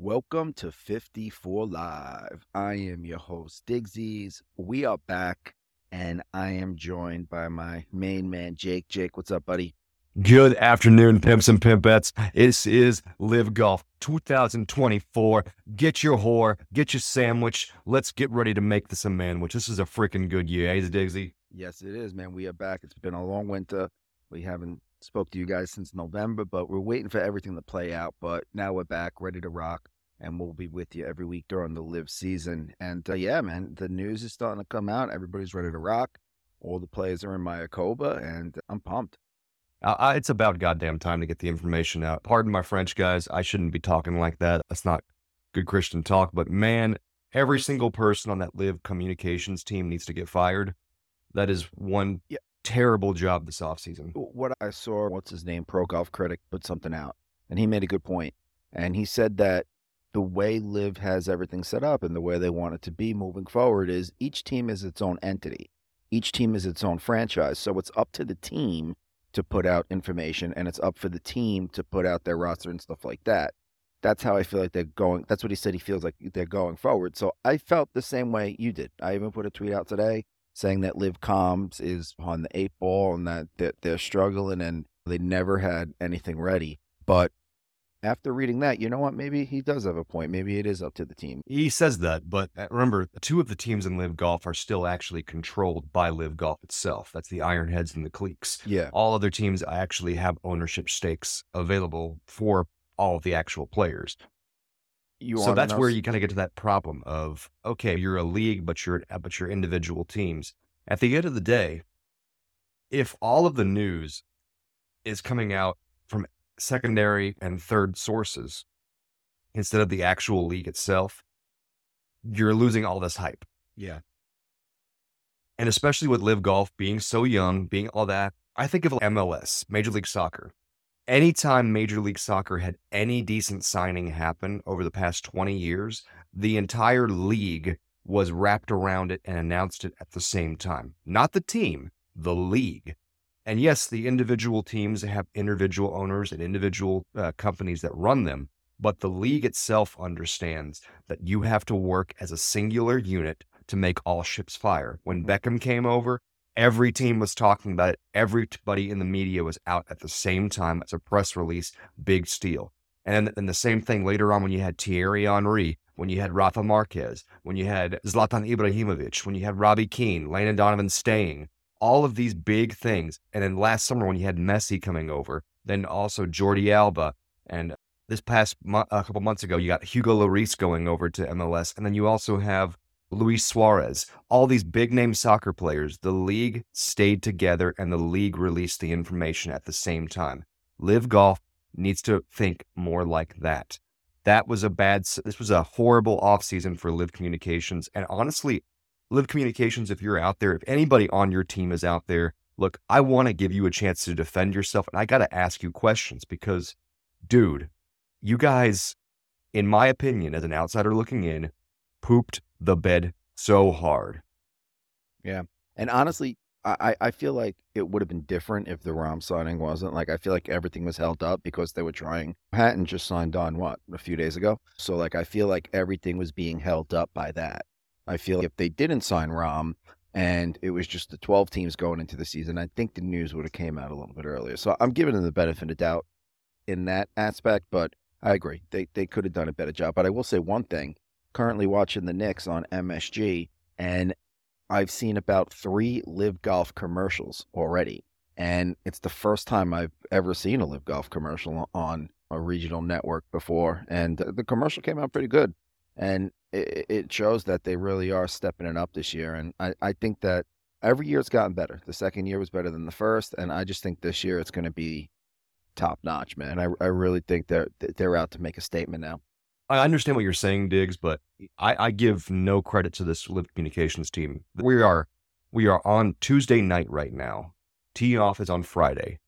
Welcome to 54 Live. I am your host, Digsies. We are back, and I am joined by my main man, Jake. Jake, what's up, buddy? Good afternoon, pimps and pimpettes. This is LIV Golf 2024. Get your whore, get your sandwich. Let's get ready to make this a manwich. This is a freaking good year, eh, Digsy? Yes, it is, man. We are back. It's been a long winter. We haven't spoke to you guys since November, but we're waiting for everything to play out. But now we're back, ready to rock, and we'll be with you every week during the live season. And uh, yeah, man, the news is starting to come out. Everybody's ready to rock. All the players are in Mayakoba, and I'm pumped. Uh, it's about goddamn time to get the information out. Pardon my French, guys. I shouldn't be talking like that. That's not good Christian talk. But man, every single person on that LIV communications team needs to get fired. That is one yeah terrible job this offseason. What I saw, what's his name, Pro Golf Critic, put something out, and he made a good point. And he said that the way LIV has everything set up and the way they want it to be moving forward is each team is its own entity. Each team is its own franchise. So it's up to the team to put out information and it's up for the team to put out their roster and stuff like that. That's how I feel like they're going. That's what he said he feels like they're going forward. So I felt the same way you did. I even put a tweet out today saying that LIV Comms is on the eight ball and that, that they're struggling and they never had anything ready. But after reading that, you know what? Maybe he does have a point. Maybe it is up to the team. He says that, but uh, remember, two of the teams in LIV Golf are still actually controlled by LIV Golf itself. That's the Ironheads and the Cleeks. Yeah. All other teams actually have ownership stakes available for all of the actual players. You so that's where you kind of get to that problem of okay, you're a league, but you're uh, but you're individual teams. At the end of the day, if all of the news is coming out from secondary and third sources instead of the actual league itself, you're losing all this hype. Yeah. And especially with LIV Golf being so young, being all that, I think of MLS, Major League Soccer anytime Major League Soccer had any decent signing happen over the past 20 years, the entire league was wrapped around it and announced it at the same time. Not the team, the league. And yes, the individual teams have individual owners and individual uh, companies that run them, but the league itself understands that you have to work as a singular unit to make all ships fire. When Beckham came over, Every team was talking about it. Everybody in the media was out at the same time It's a press release. Big steal. And then the same thing later on when you had Thierry Henry, when you had Rafa Marquez, when you had Zlatan Ibrahimovic, when you had Robbie Keane, Landon Donovan staying, all of these big things. And then last summer when you had Messi coming over, then also Jordi Alba, and this past mo- a couple months ago you got Hugo Lloris going over to MLS, and then you also have Luis Suarez, all these big name soccer players, the league stayed together and the league released the information at the same time. LIV Golf needs to think more like that. That was a bad, this was a horrible offseason for LIV Communications. And honestly, LIV Communications, if you're out there, if anybody on your team is out there, look, I want to give you a chance to defend yourself. And I got to ask you questions because, dude, you guys, in my opinion, as an outsider looking in, pooped the bed so hard. Yeah. And honestly, I, I feel like it would have been different if the Rahm signing wasn't. Like, I feel like everything was held up because they were trying. Hatton just signed on, what, a few days ago? So, like, I feel like everything was being held up by that. I feel like if they didn't sign Rahm and it was just the 12 teams going into the season, I think the news would have came out a little bit earlier. So I'm giving them the benefit of doubt in that aspect, but I agree. They, they could have done a better job. But I will say one thing currently watching the Knicks on MSG, and I've seen about three LIV Golf commercials already. And it's the first time I've ever seen a LIV Golf commercial on a regional network before. And the commercial came out pretty good. And it, shows that they really are stepping it up this year. And I, I think that every year it's gotten better. The second year was better than the first. And I just think this year it's going to be top notch, man. I, I really think they're, they're out to make a statement now. I understand what you're saying, Diggs, but I, I give no credit to this LIV Communications team. We are we are on Tuesday night right now. Tee off is on Friday,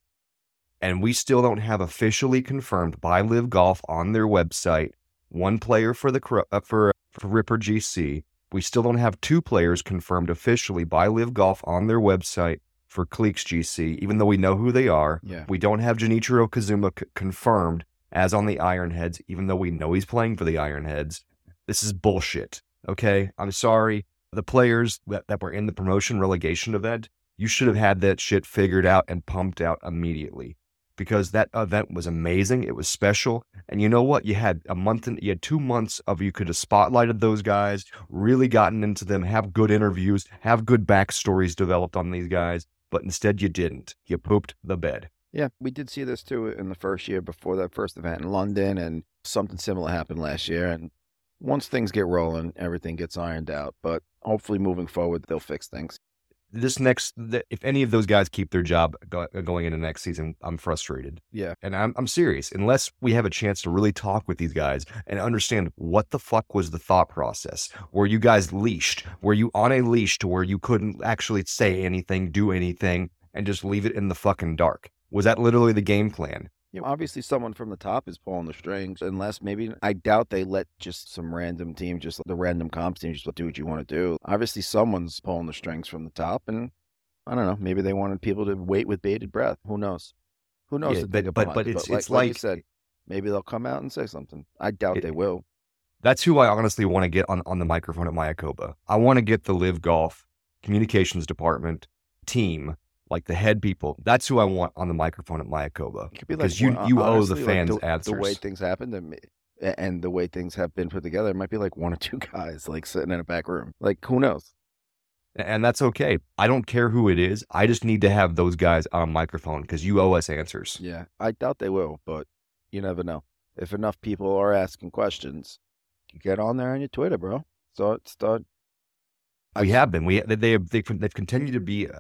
and we still don't have officially confirmed by LIV Golf on their website one player for the uh, for for Ripper GC. We still don't have two players confirmed officially by LIV Golf on their website for Cleeks GC, even though we know who they are. Yeah. We don't have Jinichiro Kozuma c- confirmed as on the Ironheads, even though we know he's playing for the Ironheads. This is bullshit. Okay. I'm sorry. The players that, that were in the promotion relegation event, you should have had that shit figured out and pumped out immediately because that event was amazing. It was special. And you know what? You had a month and you had two months of you could have spotlighted those guys, really gotten into them, have good interviews, have good backstories developed on these guys. But instead, you didn't. You pooped the bed. Yeah, we did see this too in the first year before that first event in London, and something similar happened last year. And once things get rolling, everything gets ironed out. But hopefully, moving forward, they'll fix things this next, if any of those guys keep their job go, going into next season, I'm frustrated. Yeah. And I'm, I'm serious. Unless we have a chance to really talk with these guys and understand what the fuck was the thought process. Were you guys leashed? Were you on a leash to where you couldn't actually say anything, do anything, and just leave it in the fucking dark? Was that literally the game plan? you know, obviously someone from the top is pulling the strings, unless maybe I doubt they let just some random team, just the random comps team, just do what you want to do. Obviously, someone's pulling the strings from the top, and I don't know, maybe they wanted people to wait with bated breath. Who knows? Who knows? Yeah, but but, but it's but it's like, like, you said, maybe they'll come out and say something. I doubt It- they will. that's who I honestly want to get on, on the microphone at Mayakoba. I want to get the LIV Golf communications department team, like the head people. That's who I want on the microphone at Mayakoba. It could like Because you you owe honestly, the like, fans the, answers. The way things happen to me, and the way things have been put together, it might be like one or two guys like sitting in a back room. Like who knows? and that's okay. I don't care who it is. I just need to have those guys on microphone because you owe us answers. Yeah, I doubt they will, but you never know. If enough people are asking questions, get on there on your Twitter, bro. Start, start. We have been. We they they have, they've, they've continued to be uh,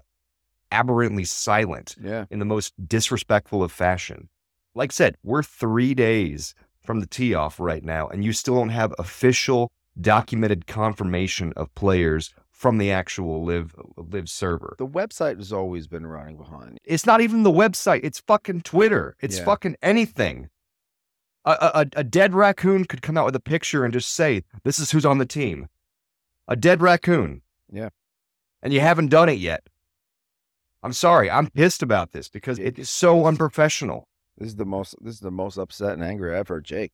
aberrantly silent Yeah, in the most disrespectful of fashion. Like I said, we're three days from the tee off right now, and you still don't have official documented confirmation of players from the actual live live server. the website has always been running behind. It's not even the website. It's fucking Twitter. It's Yeah. fucking anything. A, a, a- a dead raccoon could come out with a picture and just say, "This is who's on the team." A dead raccoon. Yeah. And you haven't done it yet. I'm sorry. I'm pissed about this because it is so unprofessional. This is the most. This is the most upset and angry I've heard Jake.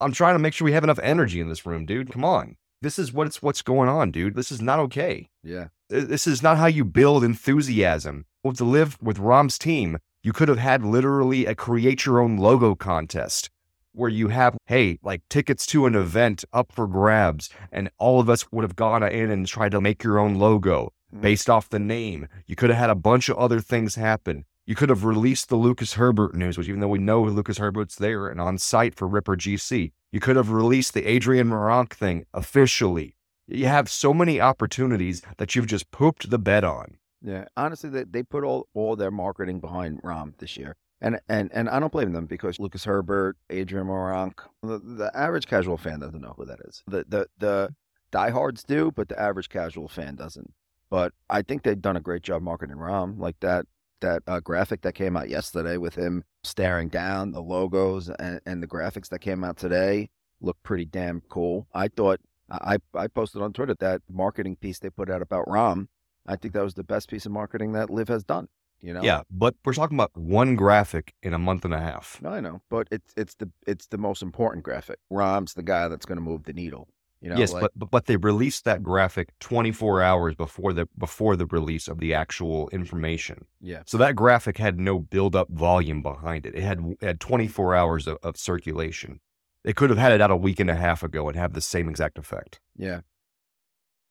I'm trying to make sure we have enough energy in this room, dude. Come on. This is what's what's going on, dude. This is not okay. Yeah, This is not how you build enthusiasm. Well, to live with Rahm's team, you could have had literally a create your own logo contest where you have, hey, like tickets to an event up for grabs, and all of us would have gone in and tried to make your own logo. Hmm. based off the name. You could have had a bunch of other things happen. You could have released the Lucas Herbert news, which even though we know Lucas Herbert's there and on site for Ripper GC, you could have released the Adrian Meronk thing officially. You have so many opportunities that you've just pooped the bed on. yeah. Honestly, they they put all all their marketing behind Rahm this year. And, and and I don't blame them because Lucas Herbert, Adrian Meronk, the, the average casual fan doesn't know who that is. The the the diehards do, but the average casual fan doesn't. But I think they've done a great job marketing Rahm. Like that that uh, graphic that came out yesterday with him staring down the logos and, and the graphics that came out today look pretty damn cool. I thought I I posted on Twitter that marketing piece they put out about Rahm. I think that was the best piece of marketing that LIV has done. You know. Yeah, but we're talking about one graphic in a month and a half. No, I know, but it's it's the it's the most important graphic. Rahm's the guy that's going to move the needle. You know, yes, like, but, but they released that graphic 24 hours before the before the release of the actual information. yeah, So that graphic had no build up volume behind it. It had it had 24 hours of, of circulation. They could have had it out a week and a half ago and have the same exact effect. yeah.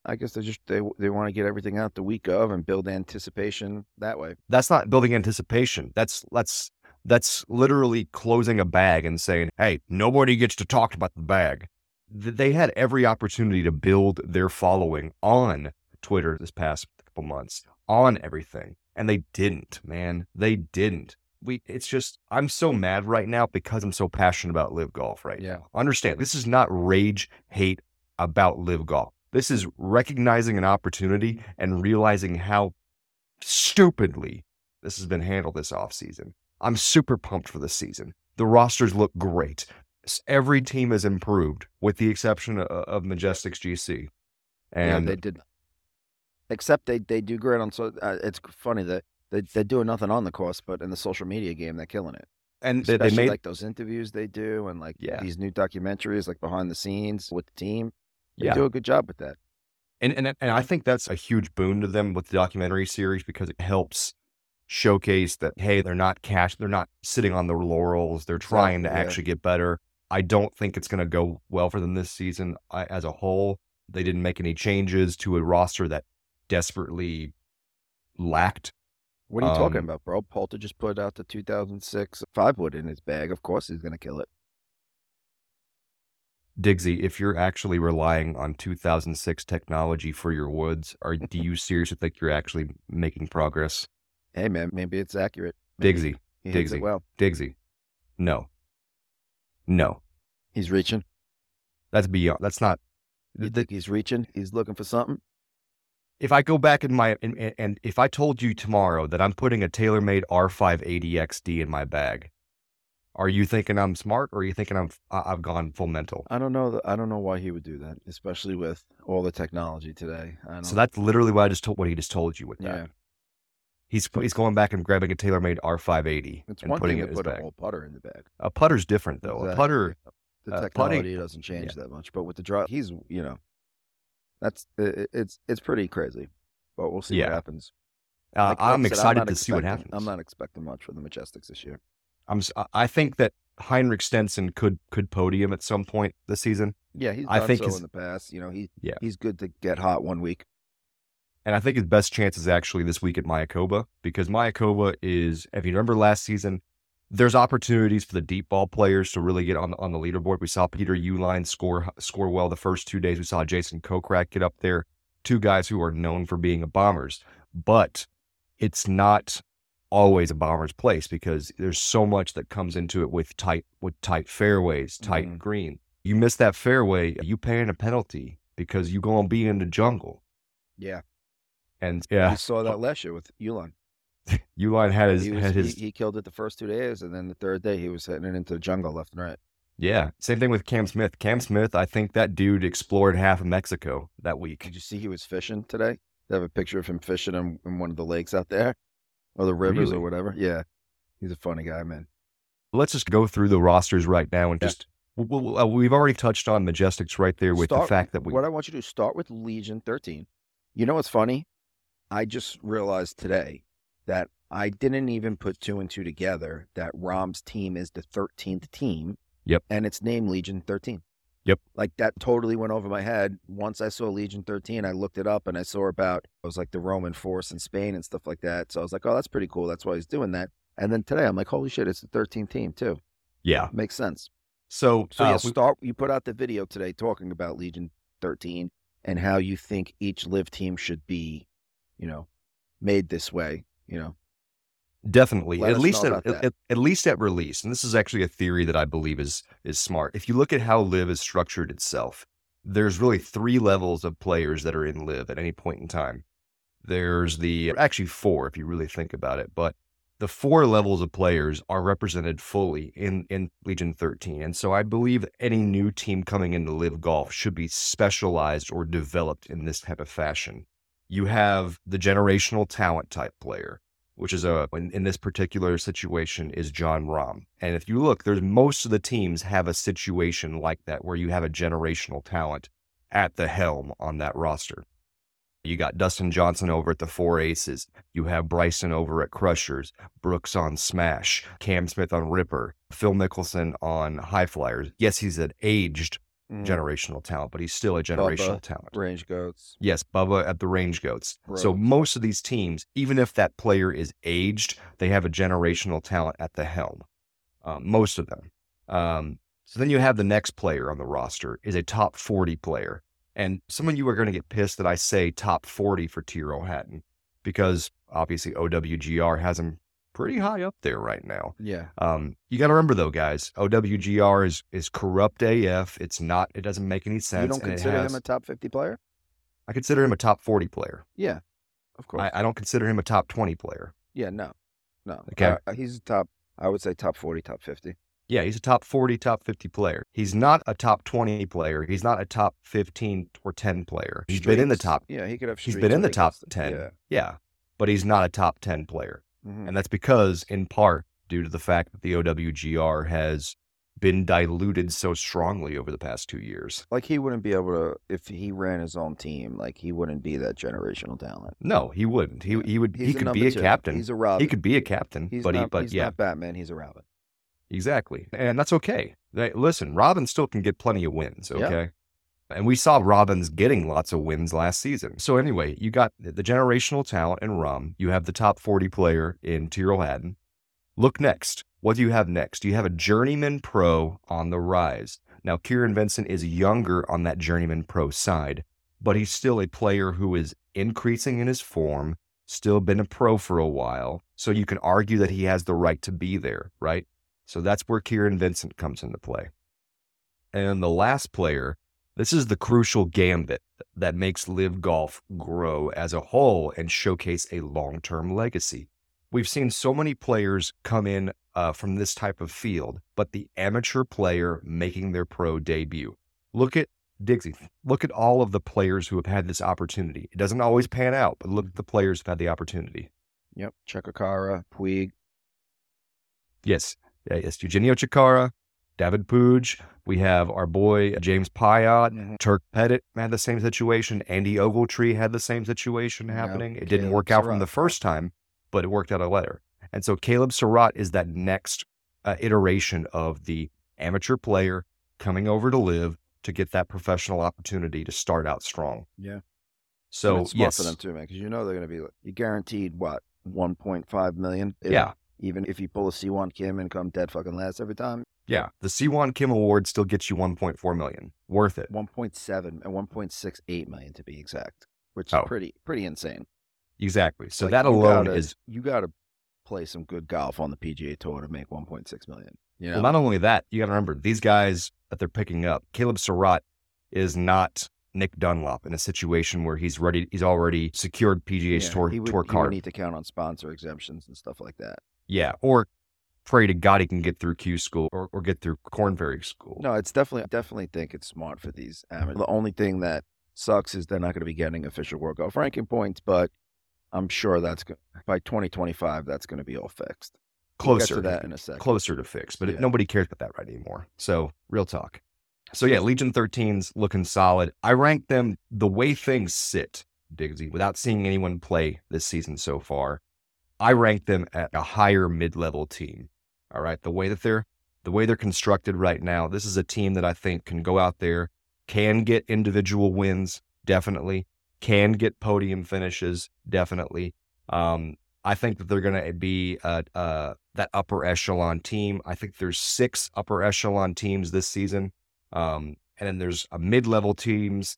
I guess they just they they want to get everything out the week of and build anticipation that way. That's not building anticipation. That's that's that's literally closing a bag and saying, "Hey, nobody gets to talk about the bag." Th- They had every opportunity to build their following on Twitter this past couple months, on everything, and they didn't. Man, they didn't. We. It's just I'm so mad right now because I'm so passionate about LIV golf right Yeah. now. Understand? This is not rage hate about LIV golf. This is recognizing an opportunity and realizing how stupidly this has been handled this offseason. I'm super pumped for this season. The rosters look great. Every team has improved, with the exception of, of Majestics GC. yeah, And they did. Except they they do great on so. Uh, it's funny that they they're doing nothing on the course, but in the social media game they're killing it. And they, they made like those interviews they do and like Yeah. these new documentaries like behind the scenes with the team. They yeah. do a good job with that. And, and and I think that's a huge boon to them with the documentary series because it helps showcase that hey, they're not cash, they're not sitting on their laurels. They're trying to yeah. actually get better. I don't think it's going to go well for them this season I, as a whole. They didn't make any changes to a roster that desperately lacked. What are you talking Um, about, bro? Poulter just put out the 2006 five wood in his bag. Of course he's going to kill it. Diggsy, if you're actually relying on 2006 technology for your woods, are do you seriously think you're actually making progress? Hey, man, maybe it's accurate. Maybe Diggsy, he hits it Diggsy. well. Diggsy, no, no, He's reaching. that's beyond. That's not. You think he's reaching? He's looking for something? if I go back in my and, and- if I told you tomorrow that I'm putting a TaylorMade R580 XD in my bag, are you thinking I'm smart or are you thinking I'm I've gone full mental? I don't know. I don't know why he would do that, especially with all the technology today. I don't, So that's literally what I just told what he just told you with that. yeah. He's he's going back and grabbing a TaylorMade R580 It's and one putting it to in his put a bag. whole putter in the bag. A putter's different though. A putter, The uh, technology putting- doesn't change that much, but with the draw, he's you know, that's i- i- it's it's pretty crazy. But we'll see Yeah. what happens. uh, Like- I'm said, excited not to see what happens. I'm not expecting much for the Majestics this year. I'm I think that Henrik Stenson could could podium at some point this season, Yeah, he's I think so his- in the past. You know, he Yeah. he's good to get hot one week. And I think his best chance is actually this week at Mayakoba because Mayakoba is, if you remember last season, there's opportunities for the deep ball players to really get on on the leaderboard. We saw Peter Uihlein score score well the first two days. We saw Jason Kokrak get up there, two guys who are known for being a bombers, but it's not always a bomber's place because there's so much that comes into it with tight with tight fairways, tight Mhm. green. You miss that fairway, you paying a penalty because you're gonna be in the jungle. Yeah, And yeah, we saw that last year with Uihlein. Uihlein had his He, was, had his he, he killed it the first two days, and then the third day he was hitting it into the jungle left and right. yeah. Same thing with Cam Smith. Cam Smith, I think that dude explored half of Mexico that week. Did you see he was fishing today? They have a picture of him fishing in, in one of the lakes out there, or the rivers Really? or whatever. Yeah, he's a funny guy, man. Let's just go through the rosters right now and Yeah. just uh, we've already touched on Majestics right there with the fact that we What I want you to do, start with Legion 13. You know what's funny? I just realized today that I didn't even put two and two together that Rahm's team is the 13th team. Yep. And it's named Legion 13. Yep. Like that totally went over my head. Once I saw Legion 13, I looked it up and I saw about, it was like the Roman force in Spain and stuff like that. So I was like, oh, that's pretty cool. That's why he's doing that. And then today I'm like, holy shit, it's the 13th team too. yeah. Makes sense. So, So uh, yeah, we- start. You put out the video today talking about Legion 13 and how you think each live team should be, you know, made this way. You know, Definitely, Let at least at, at, at least at release, and this is actually a theory that I believe is is smart. If you look at how LIV is structured itself, there's really three levels of players that are in LIV at any point in time. There's the actually four if you really think about it, but the four levels of players are represented fully in in Legion 13, and so I believe any new team coming into LIV Golf should be specialized or developed in this type of fashion. You have the generational talent type player which is a mm-hmm. in, in this particular situation is Jon Rahm. And if you look, there's most of the teams have a situation like that where you have a generational talent at the helm on that roster. You got Dustin Johnson over at the Four Aces. You have Bryson over at Crushers, Brooks on Smash, Cam Smith on Ripper, Phil Mickelson on HyFlyers. Yes, he's an aged Mm, generational talent, but he's still a generational talent. range goats. Yes, Bubba at the Range Goats. So most of these teams, even if that player is aged, they have a generational talent at the helm. Um, most of them. Um, so then you have the next player on the roster is a top 40 player. And some of you are going to get pissed that I say top 40 for Tyrrell Hatton because obviously OWGR has him pretty high up there right now. Yeah, Um, you got to remember though, guys, OWGR is is corrupt AF. It's not. It doesn't make any sense. you don't consider has- him a top 50 player? I consider him a top 40 player. Yeah, of course. I, I don't consider him a top 20 player. yeah, no, no. Okay. Uh, he's a top. I would say top 40, top 50. Yeah, he's a top 40, top 50 player. He's not a top 20 player. He's not a top 15 or 10 player. He's been in the top. Yeah, he could have. He's been in the top 10. Yeah. Yeah, but he's not a top 10 player. Mhm. And that's because, in part, due to the fact that the OWGR has been diluted so strongly over the past two years. Like he wouldn't be able to if he ran his own team. Like he wouldn't be that generational talent. No, he wouldn't. He he would He's he could be a two. captain. He's a Robin. He could be a captain, He's but he but he's yeah, not Batman. He's a Robin. exactly. And that's okay. They- listen, Robin still can get plenty of wins, Yeah. okay? And we saw Robins getting lots of wins last season. So anyway, you got the generational talent in Rahm. You have the top 40 player in Tyrrell Hatton. Look next. What do you have next? You have a journeyman pro on the rise. Now, Kieran Vincent is younger on that journeyman pro side, but he's still a player who is increasing in his form, still been a pro for a while. So you can argue that he has the right to be there, right? So that's where Kieran Vincent comes into play. And the last player, this is the crucial gambit that makes LIV Golf grow as a whole and showcase a long term legacy. We've seen so many players come in uh, from this type of field, but the amateur player making their pro debut. Look at Dixie. Look at all of the players who have had this opportunity. It doesn't always pan out, but look at the players who've had the opportunity. Yep. Chacarra, Puig. Yes, yeah, yes, Eugenio Chacarra, David Puig. We have our boy James Piot, Mhm. Turk Pettit had the same situation. Andy Ogletree had the same situation Yep, happening. It didn't Caleb work out from the first time, but it worked out a later. And so Caleb Surratt is that next uh, iteration of the amateur player coming over to live to get that professional opportunity to start out strong. Yeah. So And it's smart yes, for them too, man, because you know they're going to be you guaranteed what 1.5 million. If- yeah, Even if you pull a Sihwan Kim and come dead fucking last every time, yeah. The Sihwan Kim Award still gets you 1.4 million. Worth it. 1.7 and 1.68 million to be exact, which is Oh. pretty pretty insane. Exactly. So Like, that alone gotta- is you got to play some good golf on the PGA Tour to make 1.6 million. You know, Well, not only that, you got to remember these guys that they're picking up. Caleb Surratt is not Nick Dunlap in a situation where he's ready. He's already secured PGA Yeah, Tour he would, Tour he would need to count on sponsor exemptions and stuff like that. Yeah, or pray to God he can get through Q school or, or get through Korn Ferry school. No, it's definitely definitely think it's smart for these amateurs. The only thing that sucks is they're not going to be getting official World Golf uh, ranking points, but I'm sure that's go- by 2025 that's going to be all fixed. We'll closer to that in a second. closer to fix, but it- nobody cares about that right anymore. So real talk. So yeah, Legion 13's looking solid. I rank them the way things sit, Digsy, without seeing anyone play this season so far. I rank them at a higher mid-level team. All right, the way that they're the way they're constructed right now, this is a team that I think can go out there, can get individual wins, definitely, can get podium finishes, definitely. Um, I think that they're going to be uh, uh, that upper echelon team. I think there's six upper echelon teams this season, um, and then there's a mid-level teams,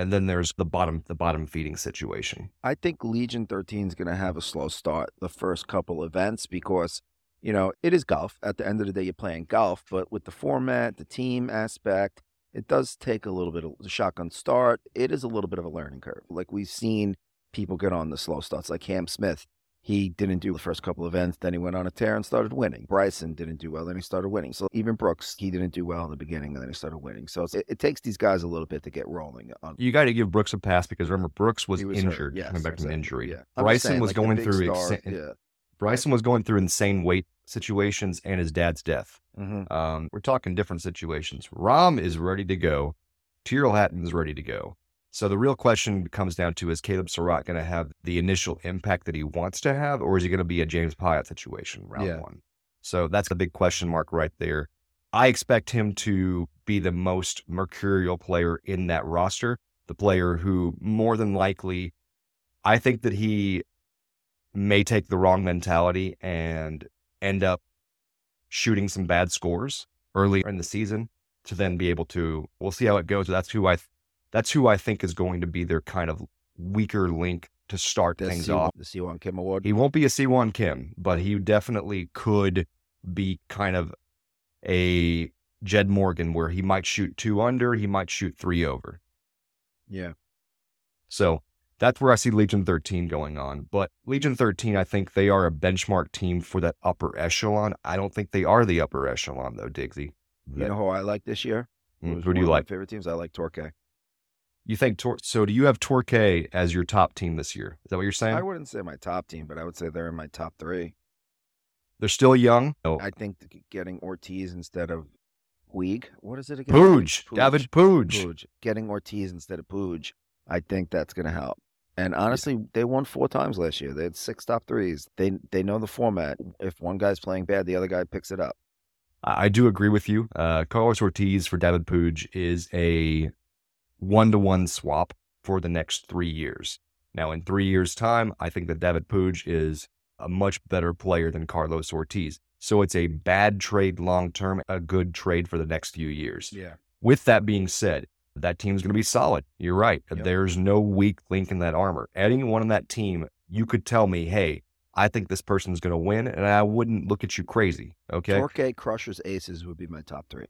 and then there's the bottom the bottom feeding situation. I think Legion 13 is going to have a slow start the first couple events because, you know, it is golf. At the end of the day, you're playing golf, but with the format, the team aspect, it does take a little bit of a shotgun start. It is a little bit of a learning curve. Like we've seen people get on the slow starts, like Cam Smith. He didn't do the first couple events, then he went on a tear and started winning. Bryson didn't do well, then he started winning. So even Brooks, he didn't do well in the beginning, and then he started winning. So it, it takes these guys a little bit to get rolling. On, You got to give Brooks a pass because remember Brooks was, was injured yes, coming back from exactly, injury. yeah. Bryson saying, was like, going through stars, exa- yeah. Bryson was going through insane weight situations and his dad's death. Mm-hmm. Um, we're talking different situations. Rahm is ready to go. Tyrrell Hatton is ready to go. So the real question comes down to is Caleb Surratt going to have the initial impact that he wants to have, or is he going to be a James Piot situation round Yeah. one? So that's the big question mark right there. I expect him to be the most mercurial player in that roster, the player who more than likely, I think that he may take the wrong mentality and end up shooting some bad scores early in the season to then be able to we'll see how it goes. That's who I that's who I think is going to be their kind of weaker link to start The things C- off. The Sihwan Kim Award. He won't be a Sihwan Kim, but he definitely could be kind of a Jed Morgan where he might shoot two under, he might shoot three over. yeah. So that's where I see Legion 13 going on. But Legion 13, I think they are a benchmark team for that upper echelon. I don't think they are the upper echelon, though, Diggsy. You know who I like this year? Mm, who do you like? favorite teams. I like Torquay. You think Tor- so? Do you have Torquay as your top team this year? Is that what you're saying? I wouldn't say my top team, but I would say they're in my top three. They're still young. Oh, I think getting Ortiz instead of Puig. What is it again? Pooge, David Pooge. Pooge. Getting Ortiz instead of Pooge. I think that's going to help. And honestly, they won four times last year. They had six top threes. They they know the format. If one guy's playing bad, the other guy picks it up. I I do agree with you. Uh, Carlos Ortiz for David Pooge is a one to one swap for the next three years. Now, in three years' time, I think that David Pooge is a much better player than Carlos Ortiz. So it's a bad trade long term, a good trade for the next few years. Yeah. With that being said, that team's going to be solid. You're right. Yep. There's no weak link in that armor. Anyone on that team, you could tell me, hey, I think this person's going to win, and I wouldn't look at you crazy. Okay. Torque, Crushers, Aces would be my top three.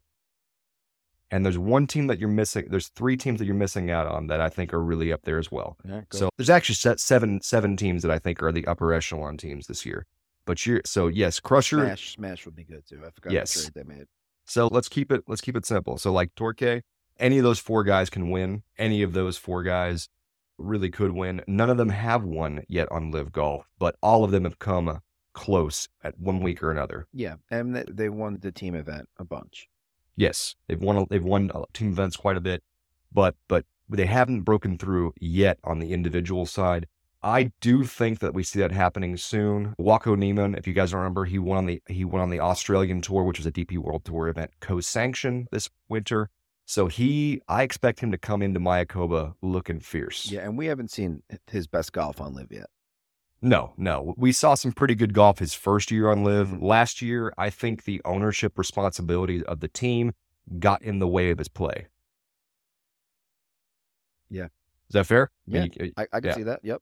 And there's one team that you're missing. There's three teams that you're missing out on that I think are really up there as well. Yeah. So there's actually seven seven teams that I think are the upper echelon teams this year. But you're so yes, Crusher. Smash, Smash would be good too. I forgot Yes. the trade they made. So let's keep it let's keep it simple. So like Torque, any of those four guys can win. Any of those four guys really could win. None of them have won yet on LIV Golf, but all of them have come close at one week or another. Yeah, and they, they won the team event a bunch. Yes, they've won they've won uh, team events quite a bit, but but they haven't broken through yet on the individual side. I do think that we see that happening soon. Joaco Niemann, if you guys remember, he won on the he went on the Australian tour, which was a DP World Tour event co-sanctioned this winter. So he, I expect him to come into Mayakoba looking fierce. Yeah, and we haven't seen his best golf on LIV yet. No, no. We saw some pretty good golf his first year on LIV. Mhm. Last year, I think the ownership responsibility of the team got in the way of his play. Yeah. Is that fair? I Yeah, you- I, I can Yeah. see that. Yep,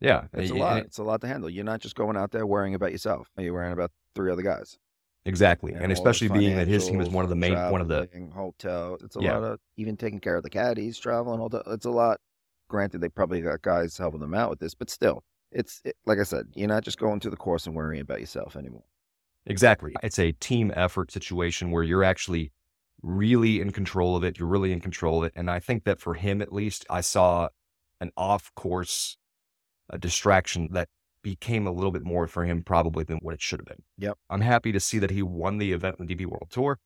yeah. it's a lot. It's a lot to handle. You're not just going out there worrying about yourself. You're worrying about three other guys. exactly. And And especially being that his team is one of the main, one of the, hotel. It's a Yeah. lot of even taking care of the caddies, traveling. Hotel. It's a lot. Granted, they probably got guys helping them out with this, but still, it's it, like I said. You're not just going to the course and worrying about yourself anymore. exactly. It's a team effort situation where you're actually really in control of it. You're really in control of it. And I think that for him, at least, I saw an off course a distraction that became a little bit more for him probably than what it should have been. Yep. I'm happy to see that he won the event in the DP World Tour.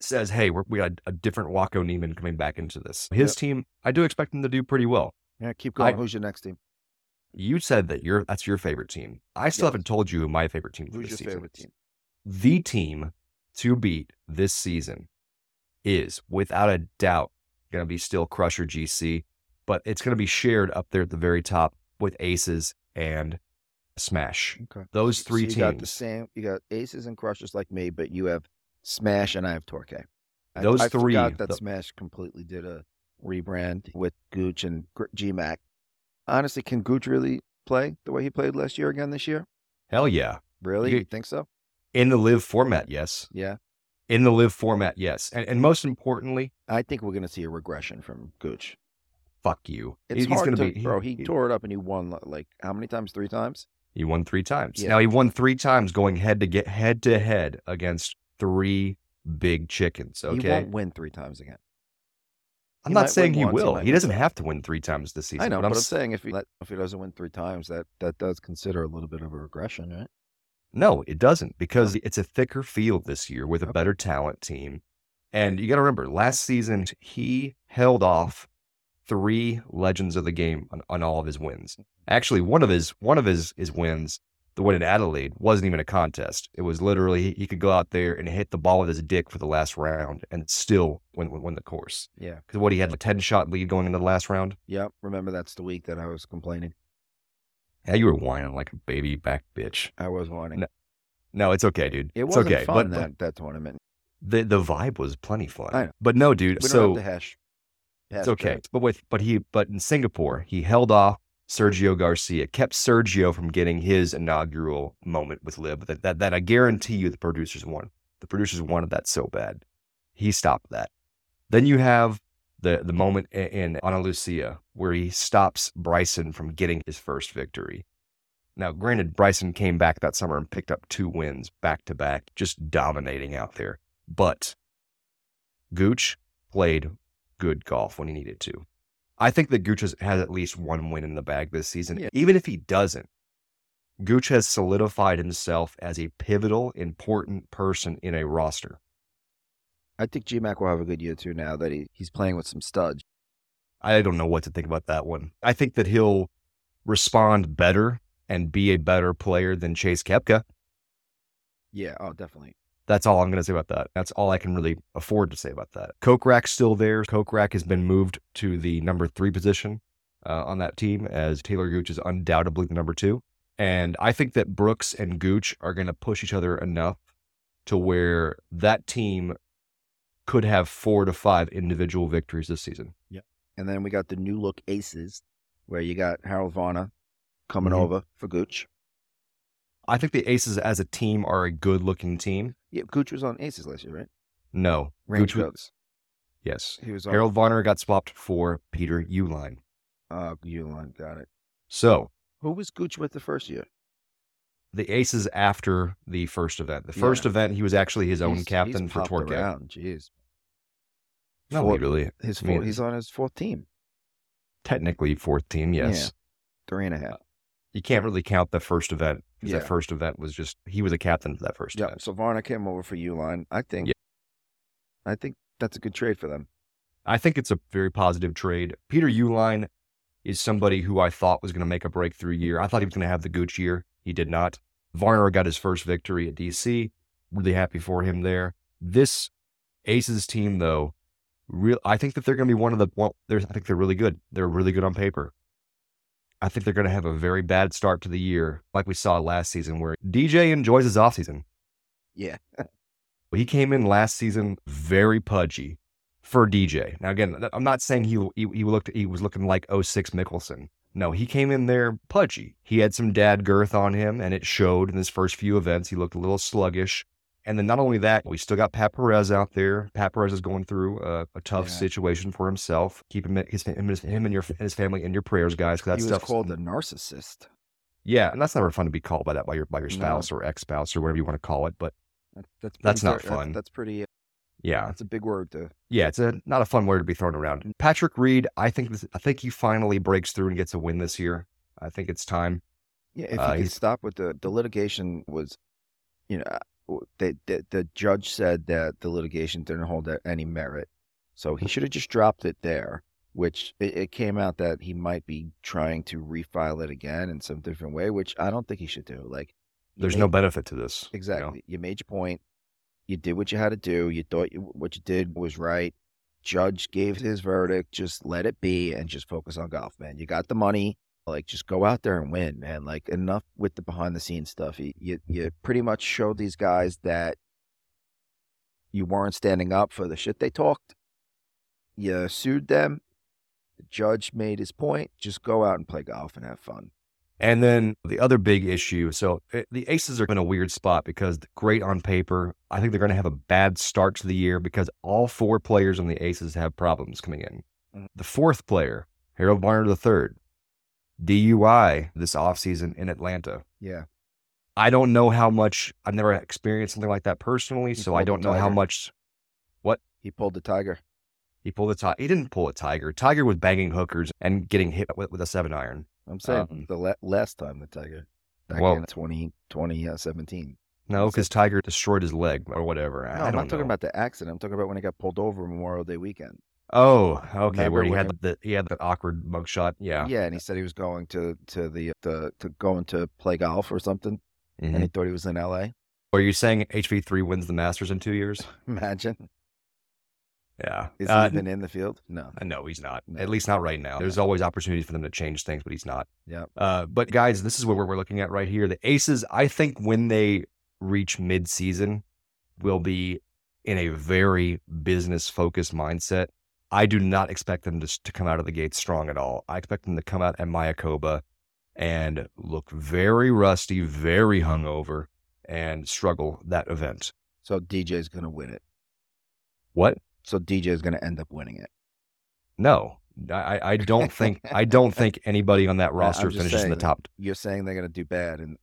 Says, hey, we're, we got a different Joaco Niemann coming back into this. His Yep. team, I do expect him to do pretty well. Yeah, keep going. I- Who's your next team? You said that you're that's your favorite team. I still Yes. haven't told you my favorite team Who's your season favorite team? The team to beat this season is without a doubt going to be still Crusher GC, but it's going to be shared up there at the very top with Aces and Smash. Okay. Those three so you got the same. You got aces and crushers like me, but you have Smash and I have Torque. I, Those I three, forgot that the- Smash completely did a rebrand with Gooch and Gr- GMAC. Honestly, can Gooch really play the way he played last year again this year? Hell yeah. Really? You- You think so? In the LIV format, yes. Yeah. In the LIV format, yes. And, and most importantly, I think we're going to see a regression from Gooch. fuck you. It's He- hard to, bro. He, tore it up and he won like how many times? Three times. He won three times. Yeah. Now he won three times going head to get head to head against three big chickens. Okay, he won't win three times again. I'm he not saying he he will. might He doesn't have to win three times this season. I know, but but I'm, I'm saying if he let, if he doesn't win three times, that that does consider a little bit of a regression, right? no, it doesn't because it's a thicker field this year with a Yep. better talent team. And you got to remember, last season he held off three legends of the game on, on all of his wins. Actually, one of his one of his his wins, the one in Adelaide, wasn't even a contest. It was literally he, could go out there and hit the ball with his dick for the last round and still win win, win the course. Yeah. Because what he had a ten shot lead going into the last round. Yep. Remember that's the week that I was complaining. Yeah, you were whining like a baby back bitch. I was whining. No, No, it's okay, dude. It wasn't okay. fun but, that that tournament. the the vibe was plenty fun. I know. But no, dude. We so hash. hash it's okay. that. But with but he but in Singapore, he held off Sergio Garcia, kept Sergio from getting his inaugural moment with LIV. That that, that I guarantee you the producers wanted. The producers wanted that so bad. He stopped that. Then you have the the moment i- in Andalucia where he stops Bryson from getting his first victory. Now, granted, Bryson came back that summer and picked up two wins back to back, just dominating out there. But Gooch played good golf when he needed to. I think that Gooch has, has at least one win in the bag this season. Yeah. Even if he doesn't, Gooch has solidified himself as a pivotal, important person in a roster. I think GMAC will have a good year too now that he, he's playing with some studs. I don't know what to think about that one. I think that he'll respond better and be a better player than Chase Koepka. Yeah, oh, definitely. That's all I'm going to say about that. That's all I can really afford to say about that. Kokrak's still there. Kokrak has been moved to the number three position uh, on that team as Taylor Gooch is undoubtedly the number two. And I think that Brooks and Gooch are going to push each other enough to where that team could have four to five individual victories this season. Yeah. And then we got the new look aces where you got Harold Varner coming Mhm. over for Gooch. I think the Aces as a team are a good looking team. Yeah, Gooch was on aces last year, right? No. Range Gooch was-. Yes. He was on Harold Varner got swapped for Peter Uihlein. uh Uihlein, got it. So Who was Gooch with the first year? the Aces after the first event. The Yeah. first event, he was actually his own He's- captain he's for popped Tour Cap. around. Jeez. No, Four- he really. his I mean, he's on his fourth team. Technically fourth team, yes. Yeah. Three and a half. You can't really count the first event. Yeah. That first event was just he was a captain for that first Yeah. event. So Varner came over for Uihlein. I think Yeah. I think that's a good trade for them. I think it's a very positive trade. Peter Uihlein is somebody who I thought was going to make a breakthrough year. I thought he was going to have the Gooch year. He did not. Varner got his first victory at DC. Really happy for him there. This Aces team, though, real I think that they're going to be one of the. Well, I think they're really good. They're really good on paper. I think they're going to have a very bad start to the year, like we saw last season, where DJ enjoys his offseason. Yeah. He came in last season very pudgy for DJ. Now again, I'm not saying he he, he looked he was looking like 06 Mickelson. No, he came in there pudgy. He had some dad girth on him, and it showed in his first few events. He looked a little sluggish. And then not only that, we still got Pat Perez out there. Pat Perez is going through a, a tough Yeah. situation for himself. Keep him, his, him, his- him and your and his family in your prayers, guys. That he was called a narcissist. yeah, and that's never fun to be called by that by your by your No. spouse or ex spouse or whatever you want to call it. But That's that's, That's not fun. That's, pretty. Uh, yeah, it's a big word to. Yeah, it's a not a fun word to be thrown around. Patrick Reed, I think this, I think he finally breaks through and gets a win this year. I think it's time. Yeah, if Uh, you could stop with the the litigation was, you know, they, the the judge said that the litigation didn't hold any merit, so he hmm. should have just dropped it there. Which it, it came out that he might be trying to refile it again in some different way, which I don't think he should do. Like, There's made- no benefit to this. you know? exactly. You made your point. You did what you had to do. You thought you, what you did was right. Judge gave his verdict. Just let it be and just focus on golf, man. You got the money. Like, just go out there and win, man. Like, enough with the behind the scenes stuff. You, you, you pretty much showed these guys that you weren't standing up for the shit they talked. You sued them. The judge made his point. Just go out and play golf and have fun. And then the other big issue. So eh, the Aces are in a weird spot because great on paper. I think they're going to have a bad start to the year because all four players on the Aces have problems coming in. Mhm. The fourth player, Harold Varner III, DUI this offseason in Atlanta. Yeah. I don't know how much I've never experienced something like that personally, He so I don't know how much what He pulled the tiger. he pulled the tiger. He didn't pull a tiger. Tiger was banging hookers and getting hit with, with a seven iron. I'm saying Um, the la- last time the tiger back Well- in 20, 2017. No, That's it. because Tiger destroyed his leg or whatever. No, I I'm don't not talking about the accident. I'm talking about when he got pulled over Memorial Day weekend. Oh, okay. Remember Where he had the he had that awkward mugshot. Yeah. Yeah, and he said he was going to to the the to going to play golf or something, Mhm. and he thought he was in L.A. Are you saying HV three wins the Masters in two years? Imagine Yeah. is Uh, he even in the field? No. no, he's not. No. At least not right now. There's always opportunities for them to change things, but he's not. Yeah. Uh, but guys, this is what we're we're looking at right here. The Aces, I think, when they reach mid-season, will be in a very business-focused mindset. I do not expect them to, to come out of the gate strong at all. I expect them to come out at Mayakoba and look very rusty, very hungover, and struggle that event. So DJ's going to win it. What? So DJ is going to end up winning it. No, I, I- don't think I don't think anybody on that roster finishes in the top. You're saying they're going to do bad, and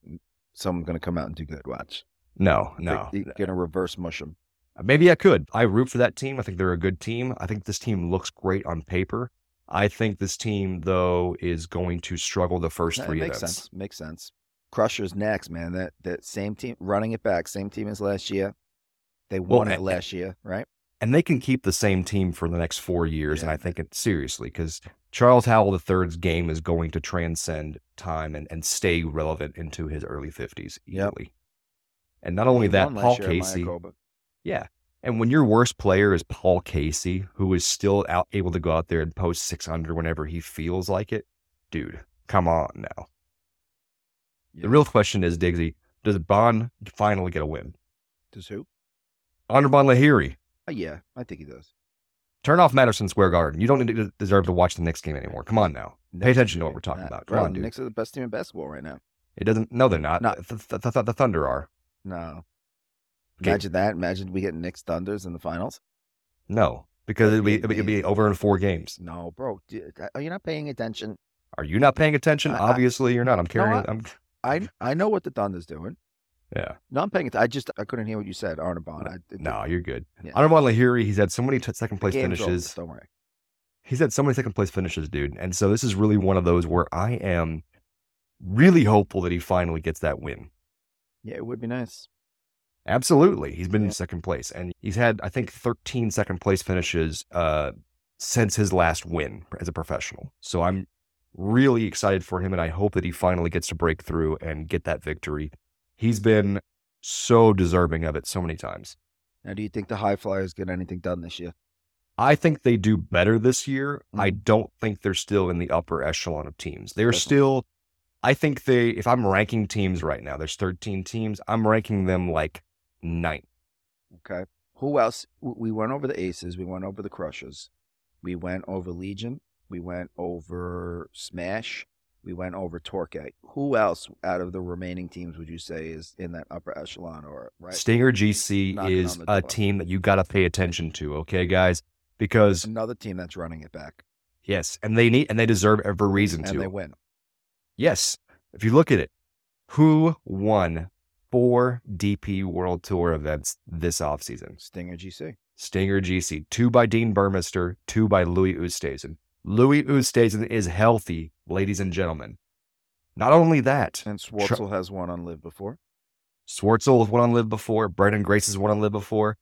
someone's going to come out and do good. Watch. No, no. They're going to reverse mush them. Uh, maybe I could. I root for that team. I think they're a good team. I think this team looks great on paper. I think this team, though, is going to struggle the first three makes events. sense. Makes sense. Crushers next, man. That that same team running it back, same team as last year. They won Well, it last year, right? and they can keep the same team for the next four years. And I think it seriously because Charles Howell III's game is going to transcend time and, and stay relevant into his early 50s Yep. easily. And not only He that, Paul Casey. Yeah. And when your worst player is Paul Casey, who is still out able to go out there and post six under whenever he feels like it, dude, come on now. Yeah. The real question is, Diggsy, does Bond finally get a win? Does who? Anirban Lahiri, Oh, yeah, I think he does. turn off Madison Square Garden. You don't need to deserve to watch the Knicks game anymore. Come on now. Pay attention to what we're talking nah, about. Come on, the dude. Knicks are the best team in basketball right now. It doesn't. No, they're not. No. The, the, the, the Thunder are. No. Imagine that. Imagine we get Knicks Thunders in the finals. No, because it'd be, it'll be, over in four games. No, bro. d- uh, Are you not paying attention? Are you not paying attention? I- I- Obviously, you're not. I'm carrying. I- I'm. I I know what the Thunder's doing. Yeah. No, I'm paying attention. I just I couldn't hear what you said, Anirban. I, it- No, you're good. Yeah. Anirban Lahiri, he's had so many t- second place game's over, finishes. Don't worry. He's had so many second place finishes, dude. And so this is really one of those where I am really hopeful that he finally gets that win. Yeah, it would be nice. Absolutely. He's been Yeah. in second place and he's had, I think, 13 second place finishes uh, since his last win as a professional. So I'm really excited for him and I hope that he finally gets to break through and get that victory. He's been so deserving of it so many times. Now, do you think the HyFlyers get anything done this year? I think they do better this year. I Mhm. don't think they're still in the upper echelon of teams. They're Definitely. still, I think they, if I'm ranking teams right now, there's 13 teams, I'm ranking them like ninth. Okay. Who else? We went over the Aces. We went over the Crushers. We went over Legion. We went over Smash. We went over Torque. Who else out of the remaining teams would you say is in that upper echelon or right? Stinger GC Knocking is a team that you got to pay attention to, okay, guys? Because, Another team that's running it back. yes, and they need, and they deserve every reason And to. they win. Yes. If you look at it, who won four DP World Tour events this offseason? Stinger GC. Stinger GC, two by Dean Burmester, two by Louis Oosthuizen. Louis Oosthuizen is healthy, ladies and gentlemen. Not only that, And Schwartzel has won on LIV before. Schwartzel has won on LIV before. Branden Grace has won on LIV before.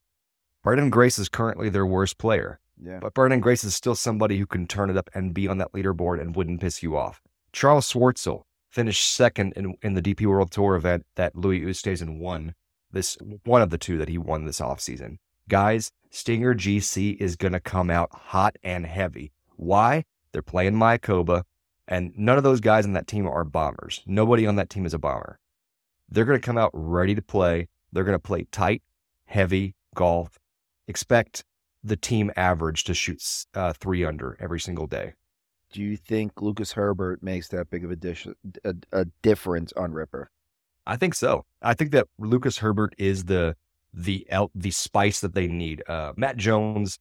Branden Grace is currently their worst player, Yeah. but Branden Grace is still somebody who can turn it up and be on that leaderboard and wouldn't piss you off. Charl Schwartzel finished second in, in the DP World Tour event that Louis Oosthuizen won. This one of the two that he won this offseason. Guys, Stinger GC is going to come out hot and heavy. Why? They're playing Mayakoba, and none of those guys on that team are bombers. Nobody on that team is a bomber. They're going to come out ready to play. They're going to play tight, heavy golf. Expect the team average to shoot uh, three under every single day. Do you think Lucas Herbert makes that big of a, dish, a, a difference on Ripper? I think so. I think that Lucas Herbert is the the el- the spice that they need. Uh, Matt Jones,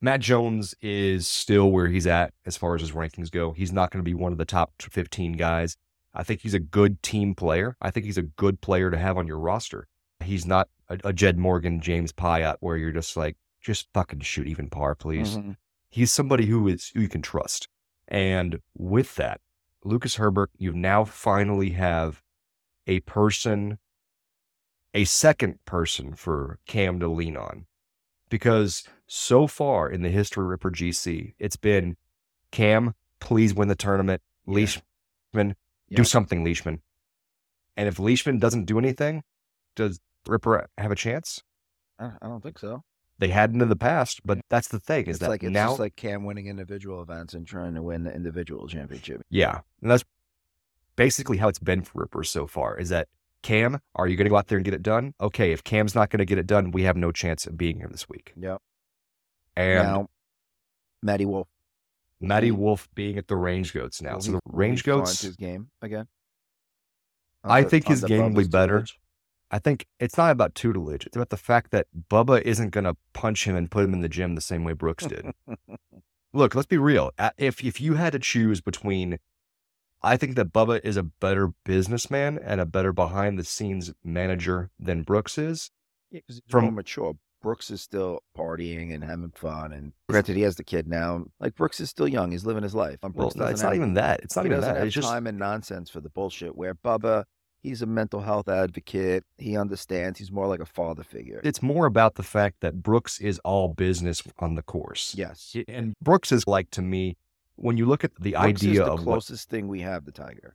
Matt Jones is still where he's at as far as his rankings go. He's not going to be one of the top 15 guys. I think he's a good team player. I think he's a good player to have on your roster. He's not a, a Jed Morgan, James Piot, where you're just like, just fucking shoot even par, please. Mhm. He's somebody who is who you can trust. And with that, Lucas Herbert, you now finally have a person, a second person for Cam to lean on. Because so far in the history of Ripper GC, it's been Cam, please win the tournament. Leishman, Yeah. do something, Leishman. And if Leishman doesn't do anything, does Ripper have a chance? I I don't think so. They hadn't in the past, but that's the thing is It's that like it's now just like Cam winning individual events and trying to win the individual championship. Yeah. And that's basically how it's been for Ripper so far is that Cam, are you going to go out there and get it done? Okay. If Cam's not going to get it done, we have no chance of being here this week. Yep. And now, Matty Wolff. Matty Wolff being at the Range Goats now. will So the Range Goats, his game again. I think his game will be better. I think it's not about tutelage. It's about the fact that Bubba isn't going to punch him and put him in the gym the same way Brooks did. Look, let's be real. If if you had to choose between, I think that Bubba is a better businessman and a better behind the scenes manager than Brooks is. Yeah, From- more mature. Brooks is still partying and having fun. And granted, he has the kid now. Like Brooks is still young; he's living his life. Well, Brooks no, doesn't it's have, not even that. It's not even that. It's just time and nonsense for the bullshit. Where Bubba, he's a mental health advocate. He understands. He's more like a father figure. it's more about the fact that Brooks is all business on the course. yes, And Brooks is like to me, when you look at the Brooks idea is the of what closest thing we have to Tiger.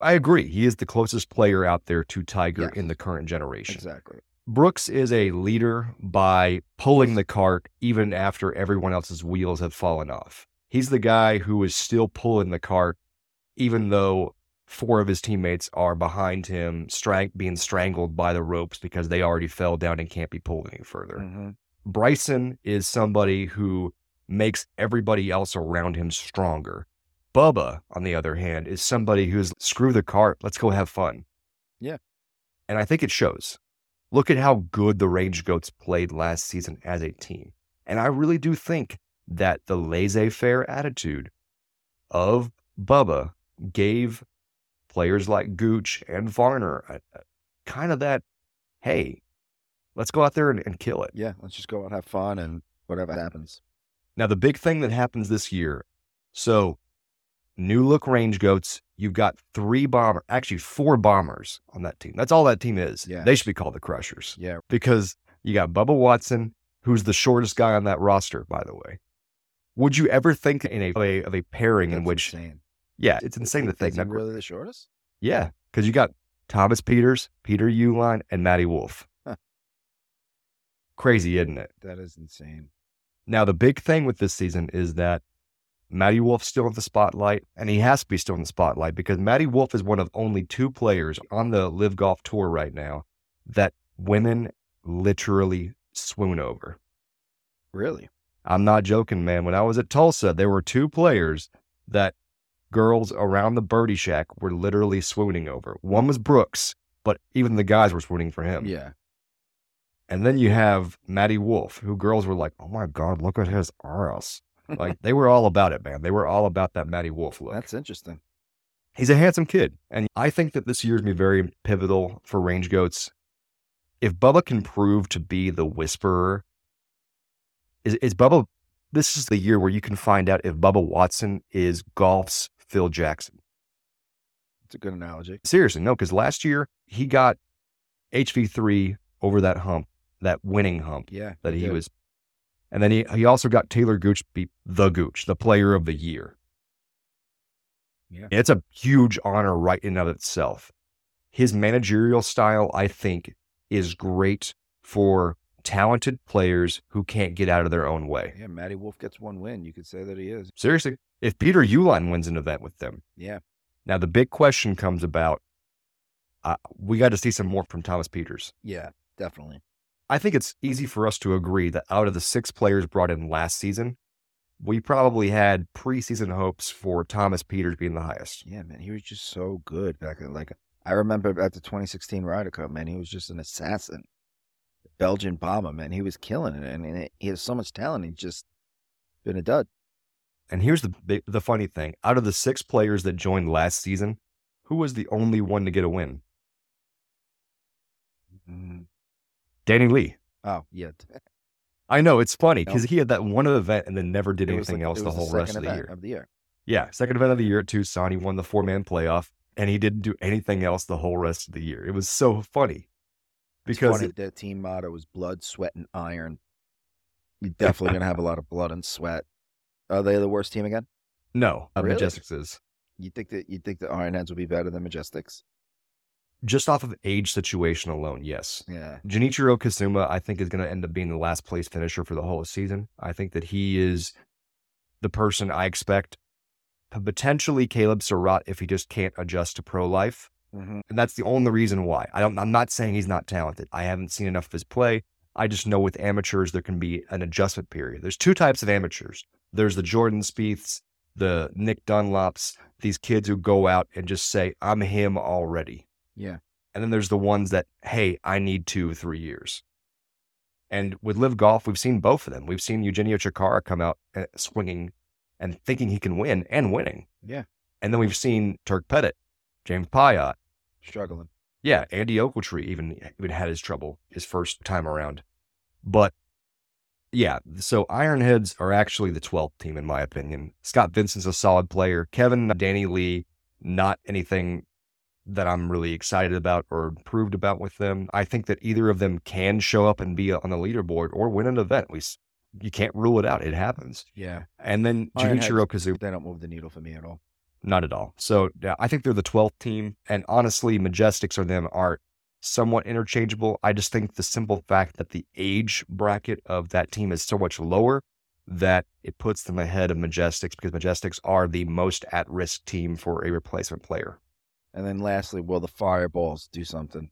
I agree, he is the closest player out there to Tiger Yes. in the current generation. Exactly. Brooks is a leader by pulling the cart even after everyone else's wheels have fallen off. He's the guy who is still pulling the cart, even though four of his teammates are behind him, strang- being strangled by the ropes because they already fell down and can't be pulled any further. Mhm. Bryson is somebody who makes everybody else around him stronger. Bubba, on the other hand, is somebody who's screw the cart, let's go have fun. Yeah. And I think it shows. Look at how good the Range Goats played last season as a team. And I really do think that the laissez faire attitude of Bubba gave players like Gooch and Varner uh, uh, a, a- kind of that, hey, let's go out there and, and kill it. Yeah, let's just go out, have fun, and whatever happens. Now, the big thing that happens this year so, new look range goats, you've got three bomber, actually, four bombers on that team. That's all that team is. Yeah. They should be called the Crushers Yeah, because you got Bubba Watson, who's the shortest guy on that roster, by the way. Would you ever think in a, of a, pairing in which, insane. Yeah, it's insane to Is think. Now, really the shortest? Yeah, because you got Thomas Pieters, Peter Uihlein, and Matty Wolff. Huh. Crazy, isn't it? That is insane. Now, the big thing with this season is that Matty Wolff's still in the spotlight, and he has to be still in the spotlight because Matty Wolff is one of only two players on the LIV Golf Tour right now that women literally swoon over. Really? I'm not joking, man. When I was at Tulsa, there were two players that girls around the birdie shack were literally swooning over. One was Brooks, but even the guys were swooning for him. Yeah. And then you have Matty Wolff, who girls were like, oh my God, look at his ass. Like they were all about it, man. They were all about that Matty Wolff look. That's interesting. He's a handsome kid. And I think that this year's going to be very pivotal for Range Goats. If Bubba can prove to be the whisperer, is, is Bubba, this is the year where you can find out if Bubba Watson is golf's Phil Jackson. It's a good analogy. Seriously, no, because last year he got HV3 over that hump, that winning hump Yeah. that he did. was. And then he, he also got Taylor Gooch beat the Gooch, the player of the year. Yeah. It's a huge honor right in and of itself. His managerial style, I think, is great for talented players who can't get out of their own way. Yeah, Matty Wolff gets one win. You could say that he is. Seriously, if Peter Uihlein wins an event with them, Yeah. now the big question comes about uh, we got to see some more from Thomas Pieters. Yeah, definitely. I think it's easy for us to agree that out of the six players brought in last season, we probably had preseason hopes for Thomas Pieters being the highest. Yeah, man, he was just so good back then. Like I remember at the 2016 Ryder Cup, man, he was just an assassin. Belgian bomber, man. He was killing it, and, and he has so much talent. He's just been a dud. And here's the big, the funny thing: out of the six players that joined last season, who was the only one to get a win? Mhm. Danny Lee. Oh yeah, I know it's funny because he had that one event and then never did It anything like- else the whole rest of the year. Of the year. Yeah, second event of the year at Tucson, he won the four man playoff, and he didn't do anything else the whole rest of the year. It was so funny It's because funny, their team motto was blood, sweat, and iron. You're definitely gonna have a lot of blood and sweat. Are they the worst team again? no, uh, Really? Majestics is. You think that you think the Ironheads will be better than Majestics? just off of age situation alone, yes. Yeah. Jinichiro Kozuma, I think, is going to end up being the last place finisher for the whole season. I think that he is the person I expect. Potentially Caleb Surratt if he just can't adjust to pro life. hmm And that's the only reason why. I don't, I'm not saying he's not talented. I haven't seen enough of his play. I just know with amateurs, there can be an adjustment period. There's two types of amateurs there's the Jordan Spieths, the Nick Dunlaps, these kids who go out and just say, I'm him already. Yeah. And then there's the ones that, hey, I need two, three years. And with LIV Golf, we've seen both of them. We've seen Eugenio Chacarra come out uh, swinging and thinking he can win and winning. Yeah. And then we've seen Turk Pettit, James Piot, Struggling. Yeah, Andy Ogletree even even had his trouble his first time around. But yeah, so Ironheads are actually the 12th team in my opinion. Scott Vincent's a solid player. Kevin, Danny Lee, not anything that I'm really excited about or improved about with them. I think that either of them can show up and be on the leaderboard or win an event. We you can't rule it out. It happens. Yeah. And then Jinichiro Kazu, They don't move the needle for me at all. not at all. So yeah, I think they're the 12th team. And honestly, Majestics or them are somewhat interchangeable. I just think the simple fact that the age bracket of that team is so much lower that it puts them ahead of Majestics because Majestics are the most at risk team for a replacement player. And then lastly, will the Fireballs do something?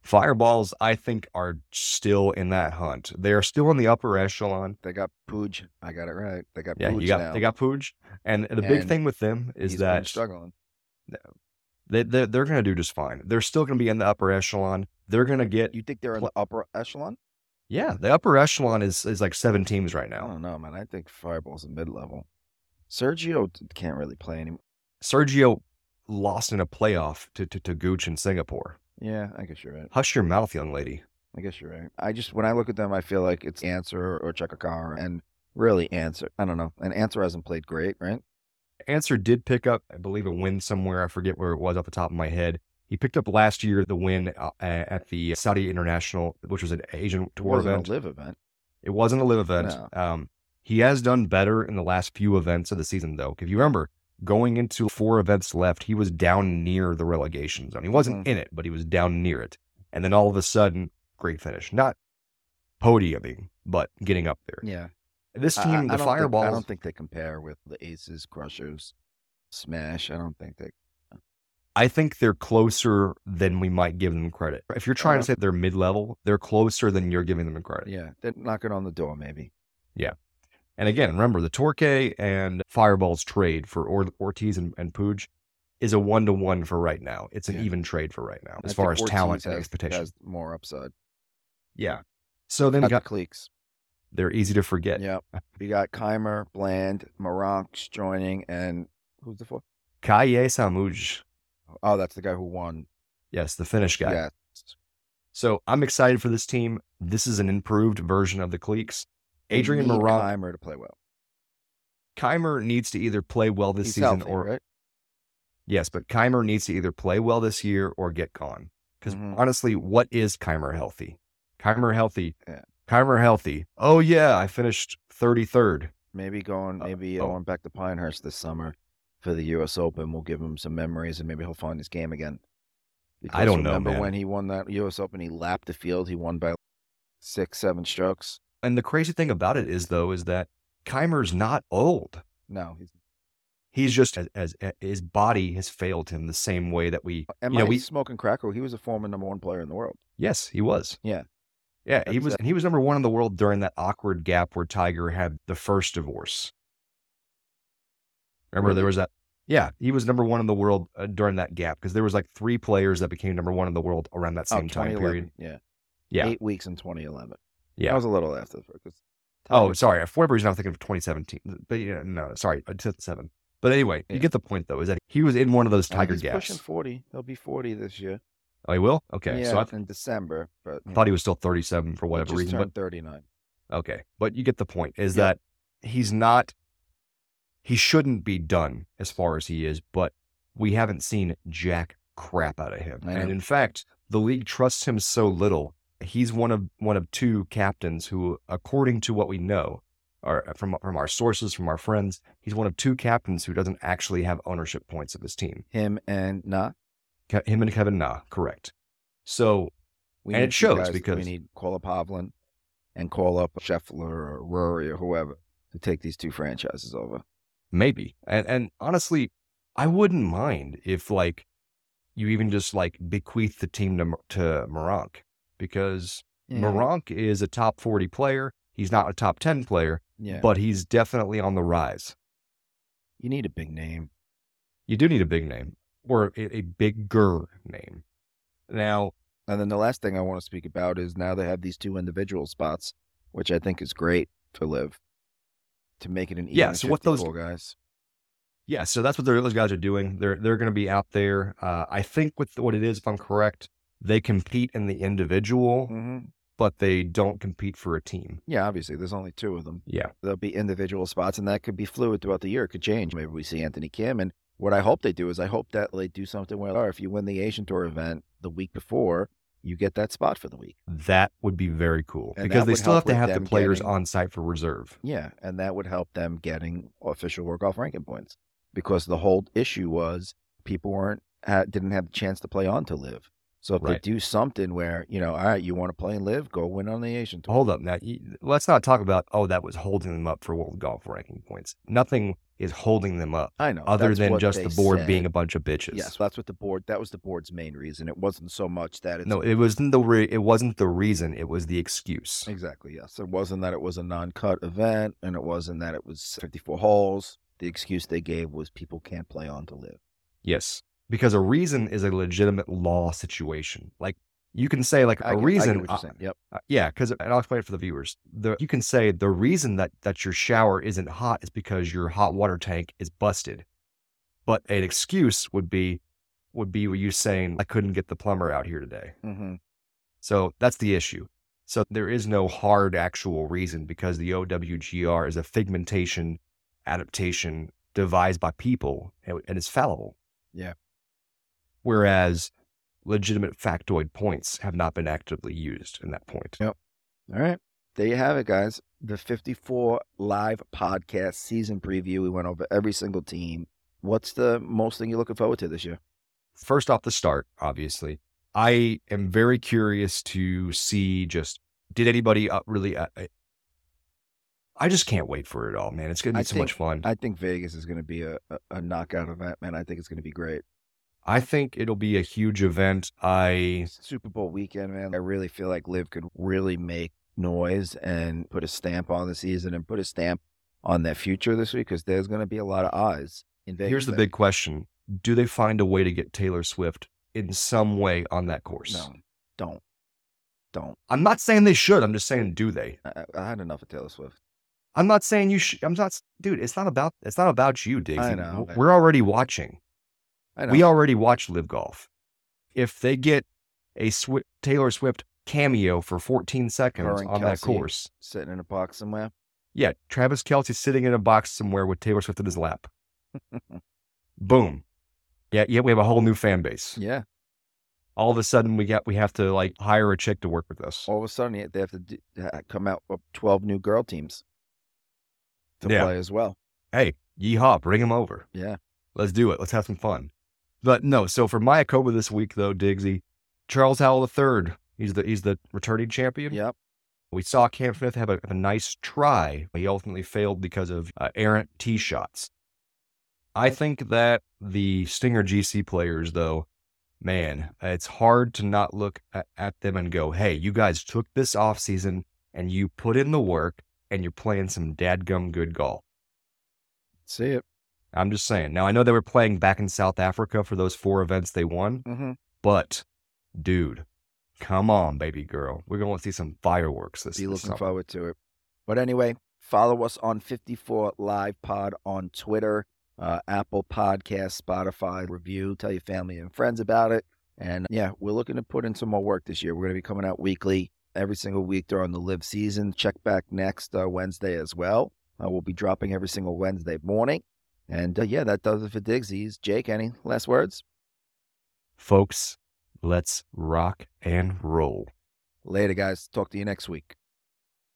Fireballs, I think, are still in that hunt. They are still in the upper echelon. They got Pooj. I got it right. They got Yeah, Pooj you got now. they got Pooj, and the big thing with them is that struggling. They they're, they're going to do just fine. They're still going to be in the upper echelon. They're going to get You think they're in the upper echelon? yeah. The upper echelon is is like seven teams right I now. don't know, man. I think Fireball's a mid level. Sergio can't really play anymore. Sergio lost in a playoff to to, to Gooch in Singapore. Yeah, I guess you're right. Hush your mouth, young lady. I guess you're right. I just when I look at them, I feel like it's Ancer or Chacarra, and really Ancer. I don't know. And Ancer hasn't played great, right? Ancer did pick up, I believe, a win somewhere. I forget where it was off the top of my head. He picked up last year the win uh, at the Saudi International, which was an Asian It tour wasn't event. a LIV event. It wasn't a LIV event. Um, he has done better in the last few events of the season, though. If you remember, going into four events left, he was down near the relegation zone. He wasn't Mhm. in it, but he was down near it. And then all of a sudden, great finish. Not podiuming, but getting up there. Yeah. This team, I, I the Fireballs, I don't think they compare with the Aces, Crushers, Smash. I don't think they. I think they're closer than we might give them credit. If you're trying to Uh-huh. say they're mid level, they're closer than you're giving them credit. Yeah, they're knocking on the door, maybe. Yeah. And again, remember the Torque and Fireballs trade for or- Ortiz and, and Pooj is a one to one for right now. It's an Yeah. even trade for right now I as far think as talent Ortiz and has, expectation. has more upside. yeah. So then you got the Cleeks. They're easy to forget. Yeah. We got Kaymer, Bland, Meronks joining, and who's the fourth? Kalle Samooja. Oh, that's the guy who won. Yes, the Finnish guy. Yeah. So I'm excited for this team. This is an improved version of the Cleeks. Adrian Meronk Kaymer to play well. Kaymer needs to either play well this He's season healthy, or right? Yes, but Kaymer needs to either play well this year or get gone. Because Mhm. honestly, what is Kaymer healthy? Kaymer healthy. Yeah. Kaymer healthy. Oh yeah, I finished 33rd. Maybe going, Uh, maybe oh. going back to Pinehurst this summer for the U.S. Open We'll give him some memories, and maybe he'll find his game again. Because don't know, remember when he won that U.S. Open, he lapped the field. He won by six, seven strokes. And the crazy thing about it is though, is that Kaymer's not old. No, he's. He's just as, as, as his body has failed him the same way that we Am you know I we smoking crack? Or he was a former number one player in the world. yes he was Yeah. Yeah he was he was number one in the world during that awkward gap where Tiger had the first divorce. Remember Really? there was that yeah he was number one in the world uh, during that gap because there was like three players that became number one in the world around that Oh, same time period. Yeah. Yeah. Eight weeks in 2011. Yeah. That was a little after. Because Oh, sorry. For whatever reason, I'm thinking of 2017. But yeah, no, sorry, 2007. But anyway, you get the point though. Is that he was in one of those Tiger he's gaps? pushing 40. He'll be 40 this year. Oh, he will. Okay, yeah, so I in December. But I thought know, he was still 37 for whatever just reason. turned But 39. okay, but you get the point. Is Yeah. that he's not. He shouldn't be done as far as he is, but we haven't seen jack crap out of him. And in fact, the league trusts him so little. He's one of one of two captains who, according to what we know, or uh, from from our sources, from our friends, he's one of two captains who doesn't actually have ownership points of his team. Him and nah. Ke- Him and Kevin Na, correct. So We And need it shows guys. because- we need call up Hovland and call up Scheffler or Rory or whoever to take these two franchises over. maybe, and and honestly, I wouldn't mind if like you even just like bequeath the team to to Meronk because Meronk is a top forty player. He's not a top ten player, yeah, but he's definitely on the rise. you need a big name. You do need a big name or a, a bigger name. Now, And then the last thing I want to speak about is now they have these two individual spots, which I think is great for LIV to make it an even Yeah, so what those- guys. Yeah, so that's what those guys are doing. They're they're going to be out there. Uh, I think with what it is, if I'm correct, they compete in the individual, Mm-hmm. but they don't compete for a team. Yeah, obviously, there's only two of them. Yeah, There'll be individual spots, and that could be fluid throughout the year. It could change. Maybe we see Anthony Kim. And what I hope they do is I hope that they do something where, or if you win the Asian Tour event the week before, you get that spot for the week. that would be very cool And because they still have to have the players getting- on site for reserve. Yeah, and that would help them getting official work off ranking points because the whole issue was people weren't didn't have the chance to play on to LIV. So if Right. they do something where you know, all right, you want to play and LIV, go win on the Asian Tour. Hold up, now let's not talk about oh that was holding them up for world golf ranking points. Nothing is holding them up I know, other than just the board said. being a bunch of bitches. Yes, that's what the board. That was the board's main reason. It wasn't so much that it's No, it wasn't the re- it wasn't the reason. It was the excuse. Exactly, yes. It wasn't that it was a non cut event and it wasn't that it was 54 holes. The excuse they gave was people can't play on to LIV. Yes, because a reason is a legitimate law situation. Like you can say like I a get- reason. what you're uh, saying. Yep. uh, yeah, because and I'll explain it for the viewers. The you can say the reason that that your shower isn't hot is because your hot water tank is busted. But an excuse would be would be you saying I couldn't get the plumber out here today. Mm-hmm. So that's the issue. So there is no hard actual reason because the OWGR is a figmentation adaptation devised by people and, and is fallible. Yeah. Whereas legitimate factoid points have not been actively used in that point. Yep. All right. There you have it, guys. The 54 live podcast season preview. We went over every single team. What's the most thing you're looking forward to this year? First off the start, obviously, I am very curious to see just did anybody uh, really. Uh, I just can't wait for it all, man. It's going to be I so much fun. I think Vegas is going to be a, a, a knockout event, man. I think it's going to be great. I think it'll be a huge event. I Super Bowl weekend, man. I really feel like LIV could really make noise and put a stamp on the season and put a stamp on their future this week because there's going to be a lot of eyes in Vegas. here's the big question: Do they find a way to get Taylor Swift in some way on that course? No, don't, don't. I'm not saying they should. I'm just saying, do they? I, I- I had enough of Taylor Swift. I'm not saying you should. I'm not, dude. It's not about. It's not about you, Diggs. I know. We're already watching. We already watch LIV Golf. If they get a Swi- Taylor Swift cameo for 14 seconds and on that Kelce. course, sitting in a box somewhere. yeah, Travis Kelce sitting in a box somewhere with Taylor Swift in his lap. Boom. Yeah, yeah, we have a whole new fan base. Yeah. All of a sudden, we got we have to like hire a chick to work with us. All of a sudden, they have to do, come out with 12 new girl teams to Yeah. play as well. Hey, yeehaw, bring them over. Yeah. Let's do it. Let's have some fun. But no, so for Mayakoba this week though, Diggsy, Charles Howell III, he's the he's the returning champion. Yep. We saw Cam Smith have a, a nice try, but he ultimately failed because of uh, errant tee shots. I think that the Stinger GC players, though, man, it's hard to not look at, at them and go, hey, you guys took this off season and you put in the work and you're playing some dadgum good golf. See it. I'm just saying. Now, I know they were playing back in South Africa for those four events they won, Mm-hmm. but dude, come on, baby girl. We're going to see some fireworks this, Be looking summer. forward to it. But anyway, follow us on 54 Live Pod on Twitter, uh, Apple Podcast, Spotify. Review, tell your family and friends about it. And yeah, we're looking to put in some more work this year. We're going to be coming out weekly every single week during the LIV season. Check back next uh, Wednesday as well. Uh, we'll be dropping every single Wednesday morning. And uh, yeah, that does it for Digsies. Jake, any last words? Folks, let's rock and roll. Later, guys. Talk to you next week.